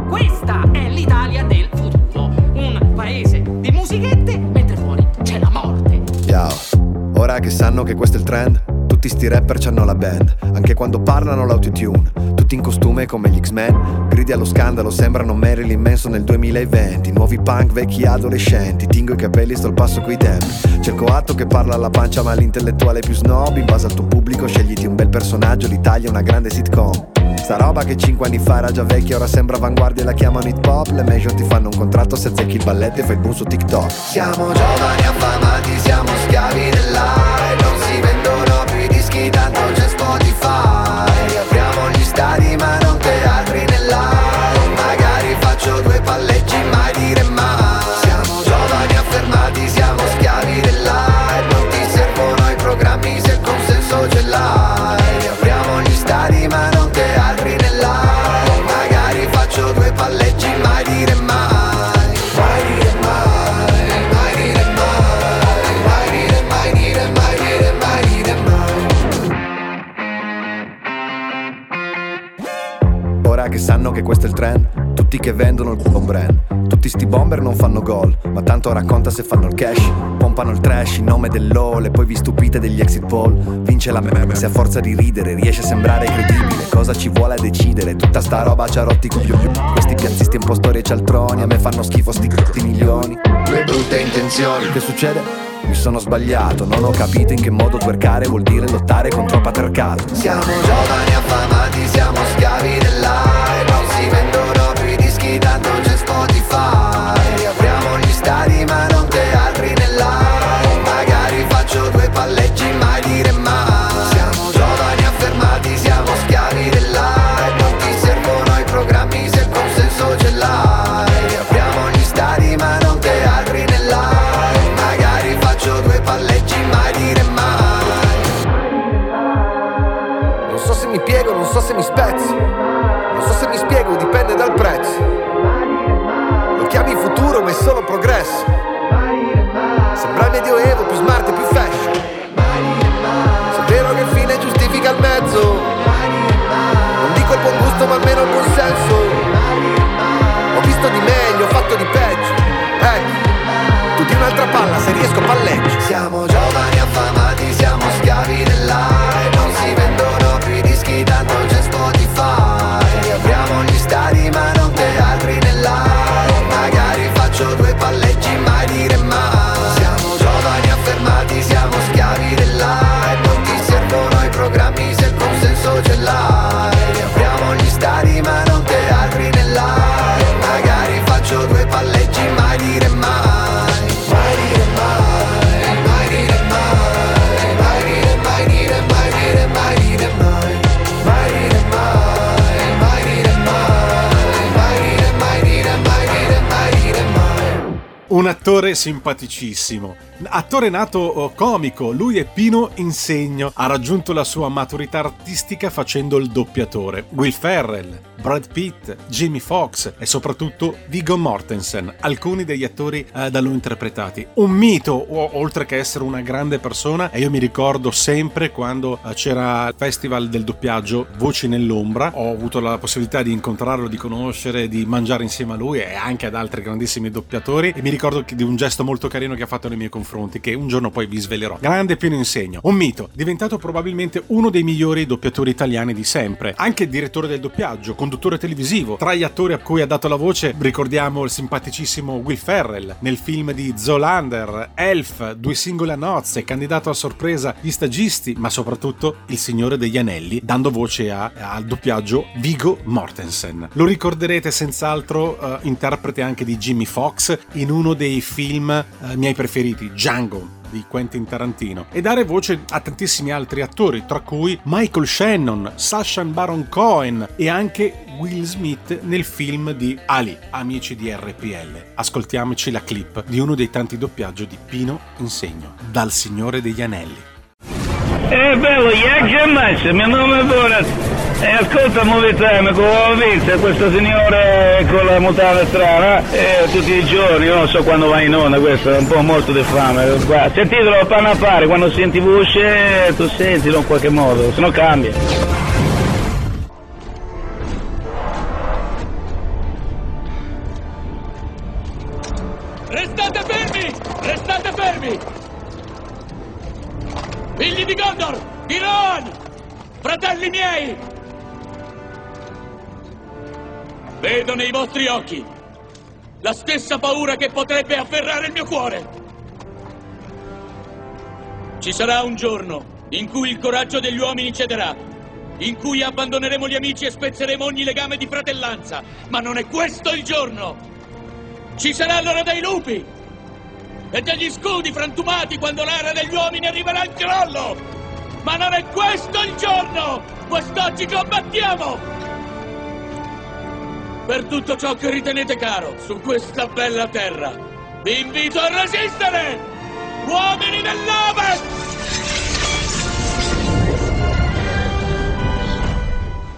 Speaker 9: Questa è l'Italia del futuro. Un paese di musichette mentre fuori c'è la morte.
Speaker 28: Ciao, ora che sanno che questo è il trend, tutti sti rapper c'hanno la band, anche quando parlano l'autotune, tutti in costume come gli X-Men, gridi allo scandalo, sembrano Marilyn Manson nel 2020, nuovi punk, vecchi adolescenti, tingo i capelli, sto al passo coi tempi, c'è il coatto che parla alla pancia ma l'intellettuale più snob, in base al tuo pubblico scegliti un bel personaggio, l'Italia è una grande sitcom. Sta roba che 5 anni fa era già vecchia, ora sembra avanguardia e la chiamano hip hop. Le major ti fanno un contratto se azzecchi il balletto e fai il boom su TikTok. Siamo giovani affamati, siamo schiavi dell'aria. Non si vendono più i dischi, tanto c'è Spotify. Apriamo gli
Speaker 29: che questo è il trend? Tutti che vendono il culo brand. Tutti sti bomber non fanno gol, ma tanto racconta se fanno il cash. Pompano il trash in nome dell'ole, poi vi stupite degli exit poll. Vince la meme se a forza di ridere riesce a sembrare credibile. Cosa ci vuole a decidere? Tutta sta roba ci ha rotti coglioni. Questi piazzisti impostori e cialtroni, a me fanno schifo sti c***i milioni. Le brutte intenzioni. Che succede? Mi sono sbagliato, non ho capito in che modo twerkare vuol dire lottare contro il patriarcato.
Speaker 28: Siamo giovani affamati, siamo schiavi dell'aria Non si vendono più i dischi, tanto c'è Spotify Apriamo gli stadi
Speaker 4: Un attore simpaticissimo. Attore nato oh, comico, lui è Pino Insegno. Ha raggiunto la sua maturità artistica facendo il doppiatore. Will Ferrell, Brad Pitt, Jimmy Fox e soprattutto Viggo Mortensen, alcuni degli attori eh, da lui interpretati. Un mito, o- oltre che essere una grande persona, e io mi ricordo sempre quando eh, c'era il festival del doppiaggio Voci nell'ombra, ho avuto la possibilità di incontrarlo, di conoscere, di mangiare insieme a lui e anche ad altri grandissimi doppiatori e mi ricordo che- di un gesto molto carino che ha fatto nei miei confronti che un giorno poi vi svelerò. Grande Pino Insegno, un mito, diventato probabilmente uno dei migliori doppiatori italiani di sempre, anche direttore del doppiaggio, conduttore televisivo. Tra gli attori a cui ha dato la voce ricordiamo il simpaticissimo Will Ferrell nel film di Zolander, Elf, Due singole a nozze, candidato a sorpresa gli stagisti, ma soprattutto il Signore degli Anelli, dando voce a- al doppiaggio Vigo Mortensen. Lo ricorderete senz'altro eh, interprete anche di Jimmy Fox in uno dei film eh, miei preferiti, Django di Quentin Tarantino e dare voce a tantissimi altri attori, tra cui Michael Shannon, Sacha Baron Cohen e anche Will Smith nel film di Ali, Amici di RPL. Ascoltiamoci la clip di uno dei tanti doppiaggi di Pino Insegno, dal Signore degli Anelli.
Speaker 30: Eh bello, jak Giammazza, mio nome è Borat. E ascolta Movie Time, come visto questo signore con la mutanda strana, eh, tutti i giorni, io non so quando va in onda, questo è un po' morto di fame. Sentitelo panna a fare, quando senti voce, tu sentilo in qualche modo, se no cambia.
Speaker 19: Restate fermi! Restate fermi! Figli di Gondor! Di Rohan! Fratelli miei! Vedo nei vostri occhi la stessa paura che potrebbe afferrare il mio cuore. Ci sarà un giorno in cui il coraggio degli uomini cederà, in cui abbandoneremo gli amici e spezzeremo ogni legame di fratellanza, ma non è questo il giorno! Ci sarà l'ora dei lupi e degli scudi frantumati quando l'era degli uomini arriverà al crollo! Ma non è questo il giorno! Quest'oggi combattiamo! Per tutto ciò che ritenete caro su questa bella terra, vi invito a resistere! Uomini dell'Ovest!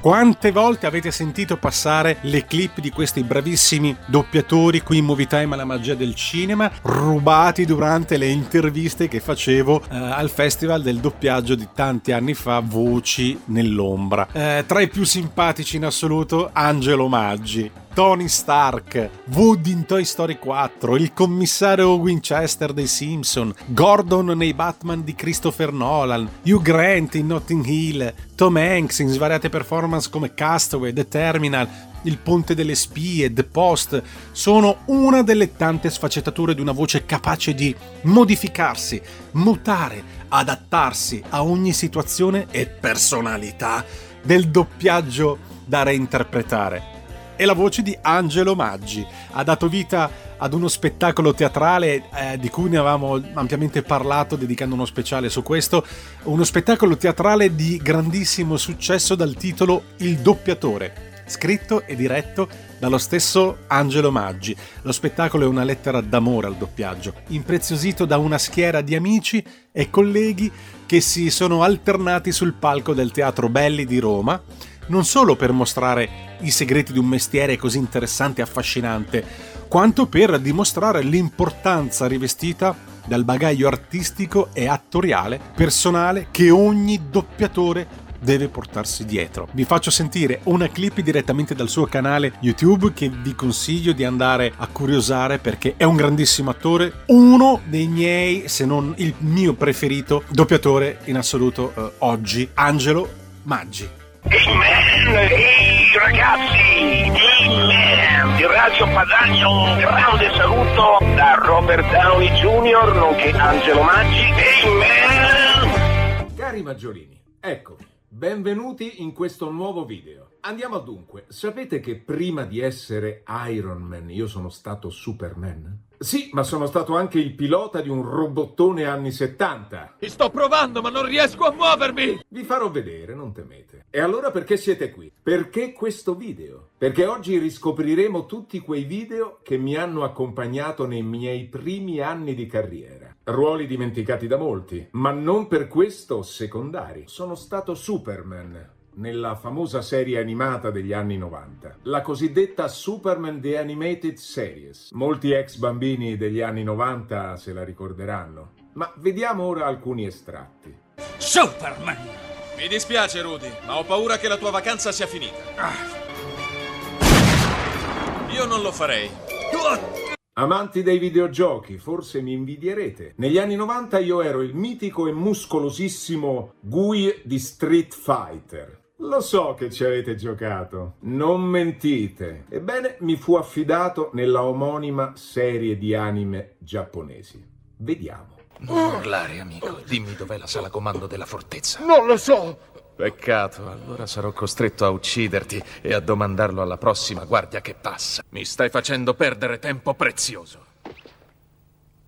Speaker 4: Quante volte avete sentito passare le clip di questi bravissimi doppiatori qui in Movie Time alla magia del cinema, rubati durante le interviste che facevo eh, al festival del doppiaggio di tanti anni fa, Voci nell'ombra. Eh, tra i più simpatici in assoluto, Angelo Maggi. Tony Stark, Woody in Toy Story 4, il commissario Winchester dei Simpson, Gordon nei Batman di Christopher Nolan, Hugh Grant in Notting Hill, Tom Hanks in svariate performance come Castaway, The Terminal, Il Ponte delle Spie, The Post, sono una delle tante sfaccettature di una voce capace di modificarsi, mutare, adattarsi a ogni situazione e personalità del doppiaggio da reinterpretare è la voce di Angelo Maggi. Ha dato vita ad uno spettacolo teatrale eh, di cui ne avevamo ampiamente parlato dedicando uno speciale su questo, uno spettacolo teatrale di grandissimo successo dal titolo Il doppiatore, scritto e diretto dallo stesso Angelo Maggi. Lo spettacolo è una lettera d'amore al doppiaggio, impreziosito da una schiera di amici e colleghi che si sono alternati sul palco del Teatro Belli di Roma non solo per mostrare i segreti di un mestiere così interessante e affascinante, quanto per dimostrare l'importanza rivestita dal bagaglio artistico e attoriale personale che ogni doppiatore deve portarsi dietro. Vi faccio sentire una clip direttamente dal suo canale YouTube che vi consiglio di andare a curiosare perché è un grandissimo attore, uno dei miei, se non il mio preferito doppiatore in assoluto eh, oggi, Angelo Maggi.
Speaker 31: Ehi ragazzi, Amen! Di Radio Padagno un grande saluto da Robert Downey Jr. nonché Angelo Maggi. Amen!
Speaker 32: Cari maggiolini, eccovi. Benvenuti in questo nuovo video. Andiamo dunque. Sapete che prima di essere Iron Man io sono stato Superman? Sì, ma sono stato anche il pilota di un robottone anni 70.
Speaker 22: Ci sto provando, ma non riesco a muovermi!
Speaker 32: Vi farò vedere, non temete. E allora perché siete qui? Perché questo video? Perché oggi riscopriremo tutti quei video che mi hanno accompagnato nei miei primi anni di carriera. Ruoli dimenticati da molti, ma non per questo secondari. Sono stato Superman, nella famosa serie animata degli anni 90, la cosiddetta Superman The Animated Series. Molti ex bambini degli anni 90 se la ricorderanno, ma vediamo ora alcuni estratti.
Speaker 22: Superman! Mi dispiace, Rudy, ma ho paura che la tua vacanza sia finita. Io non lo farei.
Speaker 32: Amanti dei videogiochi, forse mi invidierete. Negli anni 90 io ero il mitico e muscolosissimo Gui di Street Fighter. Lo so che ci avete giocato, non mentite. Ebbene, mi fu affidato nella omonima serie di anime giapponesi. Vediamo.
Speaker 22: Non urlare, amico. Dimmi dov'è la sala comando della fortezza.
Speaker 31: Non lo so!
Speaker 22: Peccato, allora sarò costretto a ucciderti e a domandarlo alla prossima guardia che passa. Mi stai facendo perdere tempo prezioso.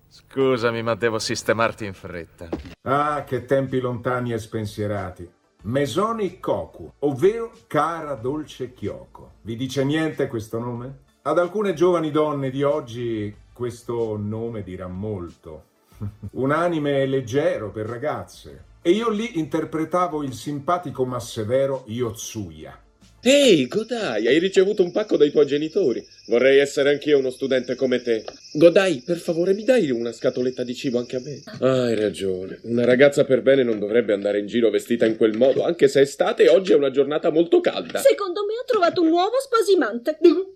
Speaker 22: Scusami, ma devo sistemarti in fretta.
Speaker 32: Ah, che tempi lontani e spensierati. Mesoni Koku, ovvero Cara Dolce Kyoko. Vi dice niente questo nome? Ad alcune giovani donne di oggi questo nome dirà molto. Un anime leggero per ragazze. E io lì interpretavo il simpatico ma severo Yotsuya.
Speaker 33: Ehi, Godai, hai ricevuto un pacco dai tuoi genitori. Vorrei essere anch'io uno studente come te. Godai, per favore, mi dai una scatoletta di cibo anche a me? Ah, hai ragione. Una ragazza per bene non dovrebbe andare in giro vestita in quel modo, anche se è estate e oggi è una giornata molto calda.
Speaker 34: Secondo me ho trovato un nuovo spasimante.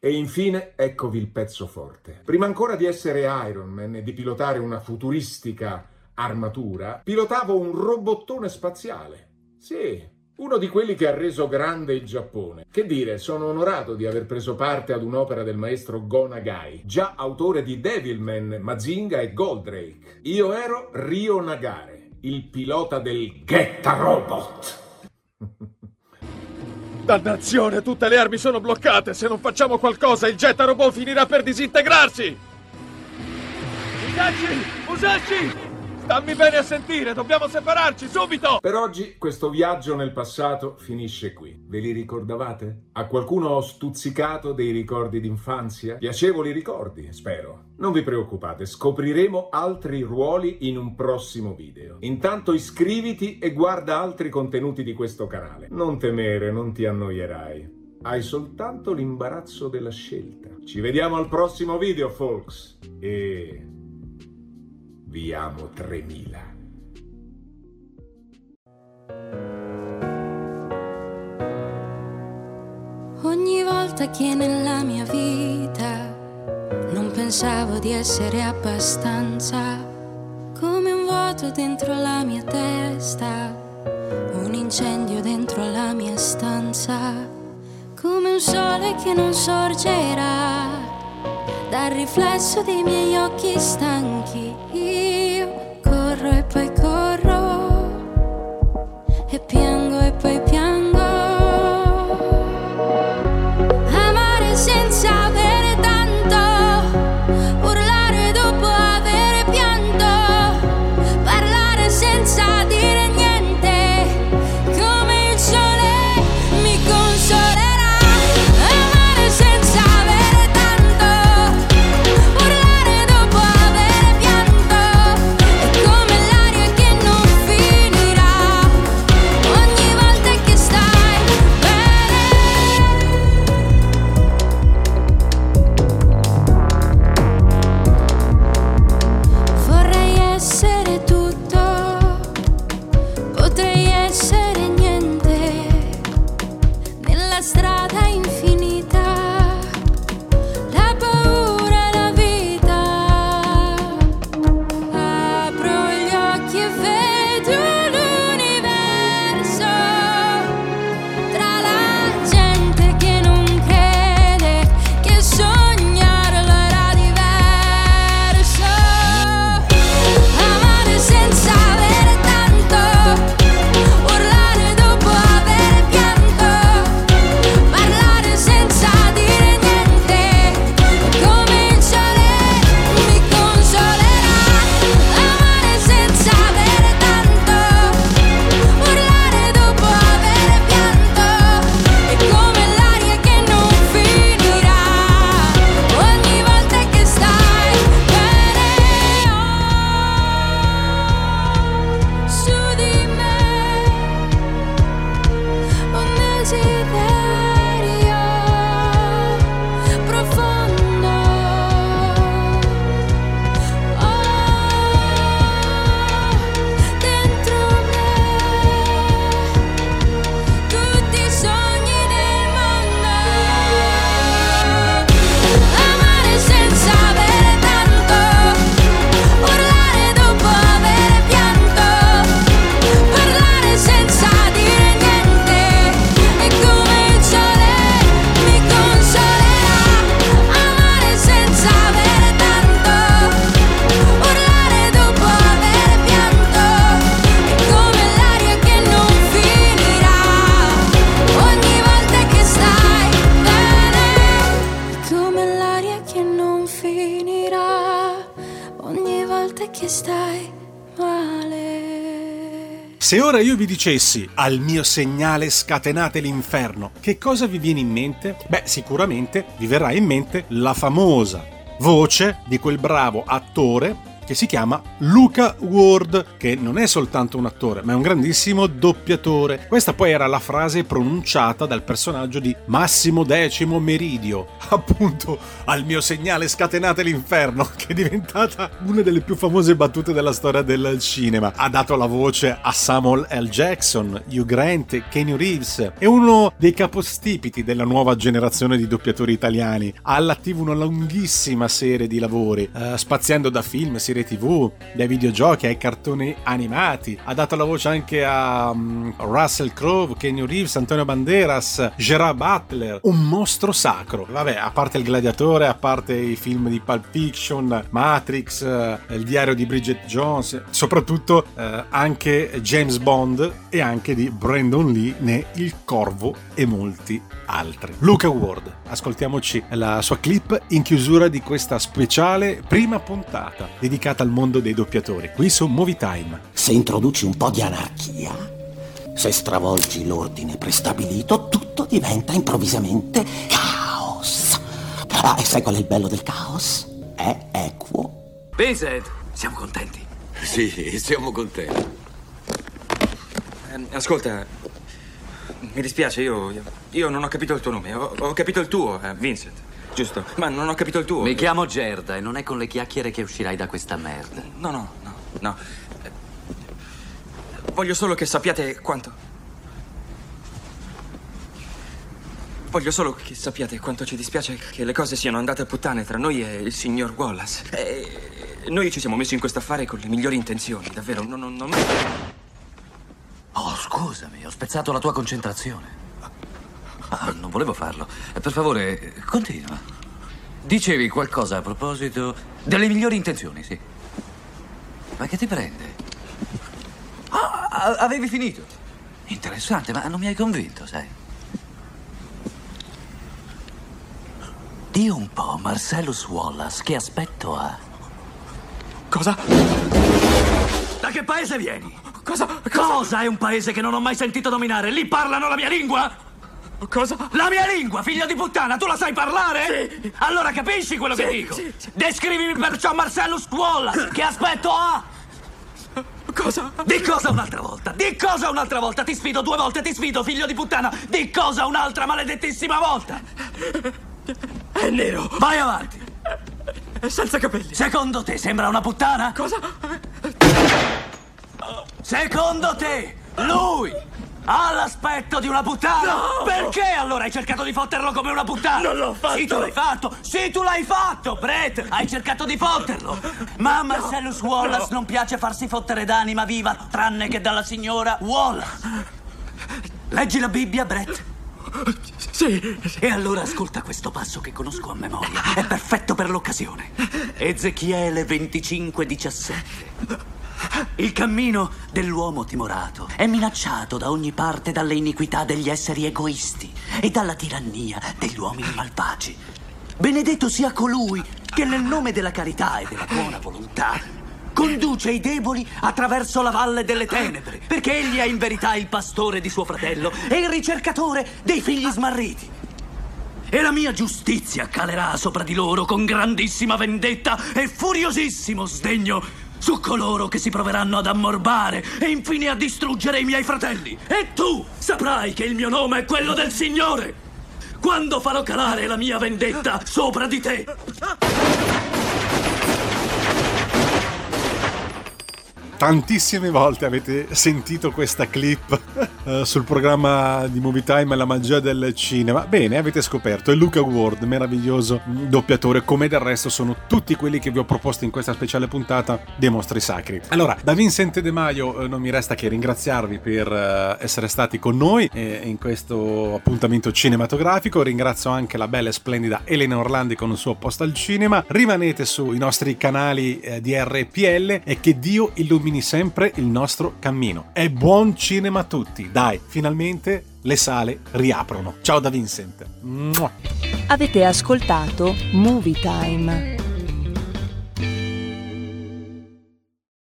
Speaker 32: E infine, eccovi il pezzo forte. Prima ancora di essere Iron Man e di pilotare una futuristica armatura, pilotavo un robottone spaziale. Sì, uno di quelli che ha reso grande il Giappone. Che dire, sono onorato di aver preso parte ad un'opera del maestro Go Nagai, già autore di Devilman, Mazinga e Goldrake. Io ero Ryo Nagare, il pilota del Getta Robot.
Speaker 22: Dannazione, tutte le armi sono bloccate. Se non facciamo qualcosa, il jet robot finirà per disintegrarsi. Musashi! Musashi!
Speaker 10: Stammi bene a sentire, dobbiamo separarci subito!
Speaker 32: Per oggi questo viaggio nel passato finisce qui. Ve li ricordavate? A qualcuno ho stuzzicato dei ricordi d'infanzia? Piacevoli ricordi, spero. Non vi preoccupate, scopriremo altri ruoli in un prossimo video. Intanto iscriviti e guarda altri contenuti di questo canale. Non temere, non ti annoierai. Hai soltanto l'imbarazzo della scelta. Ci vediamo al prossimo video, folks. E vi amo 3000.
Speaker 35: Ogni volta che nella mia vita non pensavo di essere abbastanza, come un vuoto dentro la mia testa, un incendio dentro la mia stanza, come un sole che non sorgerà dal riflesso dei miei occhi stanchi. Io corro e poi corro
Speaker 4: Se ora io vi dicessi al mio segnale scatenate l'inferno, che cosa vi viene in mente? Beh, sicuramente vi verrà in mente la famosa voce di quel bravo attore che si chiama Luca Ward, che non è soltanto un attore, ma è un grandissimo doppiatore. Questa poi era la frase pronunciata dal personaggio di Massimo Decimo Meridio, appunto al mio segnale scatenate l'inferno, che è diventata una delle più famose battute della storia del cinema. Ha dato la voce a Samuel L. Jackson, Hugh Grant Kenny Reeves. È uno dei capostipiti della nuova generazione di doppiatori italiani. Ha all'attivo una lunghissima serie di lavori, eh, spaziando da film, serie tv, dai videogiochi ai cartoni animati. Ha dato la voce anche a mm, Russell Crowe, Kenny Reeves, Antonio Banderas, Gerard Butler. Un mostro sacro. Vabbè, a parte il gladiatore, a parte i film di Pulp Fiction, Matrix, eh, il diario di Bridget Jones, soprattutto eh, anche James Bond e anche di Brandon Lee ne Il Corvo e molti altri. Luca Ward, ascoltiamoci la sua clip in chiusura di questa speciale prima puntata dedicata al mondo dei doppiatori, qui su Movie Time.
Speaker 36: Se introduci un po' di anarchia, se stravolgi l'ordine prestabilito, tutto diventa improvvisamente caos. Ah, e sai qual è il bello del caos? È equo.
Speaker 22: Vincent, siamo contenti.
Speaker 37: Sì, siamo contenti.
Speaker 22: Ehm, ascolta, mi dispiace, io, io non ho capito il tuo nome. Ho, ho capito il tuo, eh, Vincent. Giusto, ma non ho capito il tuo.
Speaker 38: Mi chiamo Gerda e non è con le chiacchiere che uscirai da questa merda.
Speaker 22: No, no, no, no. Eh, Voglio solo che sappiate quanto. Voglio solo che sappiate quanto ci dispiace che le cose siano andate a puttane tra noi e il signor Wallace. E noi ci siamo messi in questo affare con le migliori intenzioni, davvero. Non, non, non...
Speaker 38: Oh, scusami, ho spezzato la tua concentrazione. Ah, non volevo farlo. Eh, Per favore, continua. Dicevi qualcosa a proposito delle migliori intenzioni, sì. Ma che ti prende? Ah, avevi finito. Interessante, ma non mi hai convinto, sai. Di un po', Marcellus Wallace, che aspetto ha?
Speaker 22: Cosa?
Speaker 38: Da che paese vieni? Cosa? Cosa è un paese che non ho mai sentito nominare? Lì parlano la mia lingua?
Speaker 22: Cosa?
Speaker 38: La mia lingua, figlio di puttana, tu la sai parlare?
Speaker 22: Sì.
Speaker 38: Allora capisci quello che
Speaker 22: Sì,
Speaker 38: dico?
Speaker 22: sì, sì.
Speaker 38: Descrivimi perciò Marcellus Wallace, che aspetto ha?
Speaker 22: Cosa?
Speaker 38: Di cosa un'altra volta? Di cosa un'altra volta? Ti sfido due volte, ti sfido, figlio di puttana! Di cosa un'altra maledettissima volta?
Speaker 22: È nero.
Speaker 38: Vai avanti!
Speaker 22: È senza capelli.
Speaker 38: Secondo te sembra una puttana?
Speaker 22: Cosa?
Speaker 38: Secondo te, lui ha l'aspetto di una puttana?
Speaker 22: No!
Speaker 38: Perché allora hai cercato di fotterlo come una puttana?
Speaker 22: Non l'ho fatto!
Speaker 38: Sì, tu l'hai fatto! Sì, tu l'hai fatto, Brett! Hai cercato di fotterlo! Ma a Marcellus Wallace non piace farsi fottere d'anima viva, tranne che dalla signora Wallace. Leggi la Bibbia, Brett?
Speaker 22: Sì.
Speaker 38: E allora ascolta questo passo che conosco a memoria. È perfetto per l'occasione. Ezechiele 25, 17. Il cammino dell'uomo timorato è minacciato da ogni parte dalle iniquità degli esseri egoisti e dalla tirannia degli uomini malvagi. Benedetto sia colui che nel nome della carità e della buona volontà conduce i deboli attraverso la valle delle tenebre, perché egli è in verità il pastore di suo fratello e il ricercatore dei figli smarriti. E la mia giustizia calerà sopra di loro con grandissima vendetta e furiosissimo sdegno su coloro che si proveranno ad ammorbare e infine a distruggere i miei fratelli. E tu saprai che il mio nome è quello del Signore. Quando farò calare la mia vendetta sopra di te.
Speaker 4: Tantissime volte avete sentito questa clip eh, sul programma di Movie Time La magia del cinema. Bene, avete scoperto, è Luca Ward, meraviglioso doppiatore, come del resto sono tutti quelli che vi ho proposto in questa speciale puntata dei mostri sacri. Allora, da Vincente De Maio eh, non mi resta che ringraziarvi per eh, essere stati con noi eh, in questo appuntamento cinematografico. Ringrazio anche la bella e splendida Elena Orlandi con il suo posto al cinema. Rimanete sui nostri canali eh, di RPL e che Dio illumini sempre il nostro cammino. E buon cinema a tutti. Dai, finalmente le sale riaprono. Ciao da Vincent.
Speaker 39: Avete ascoltato Movie Time.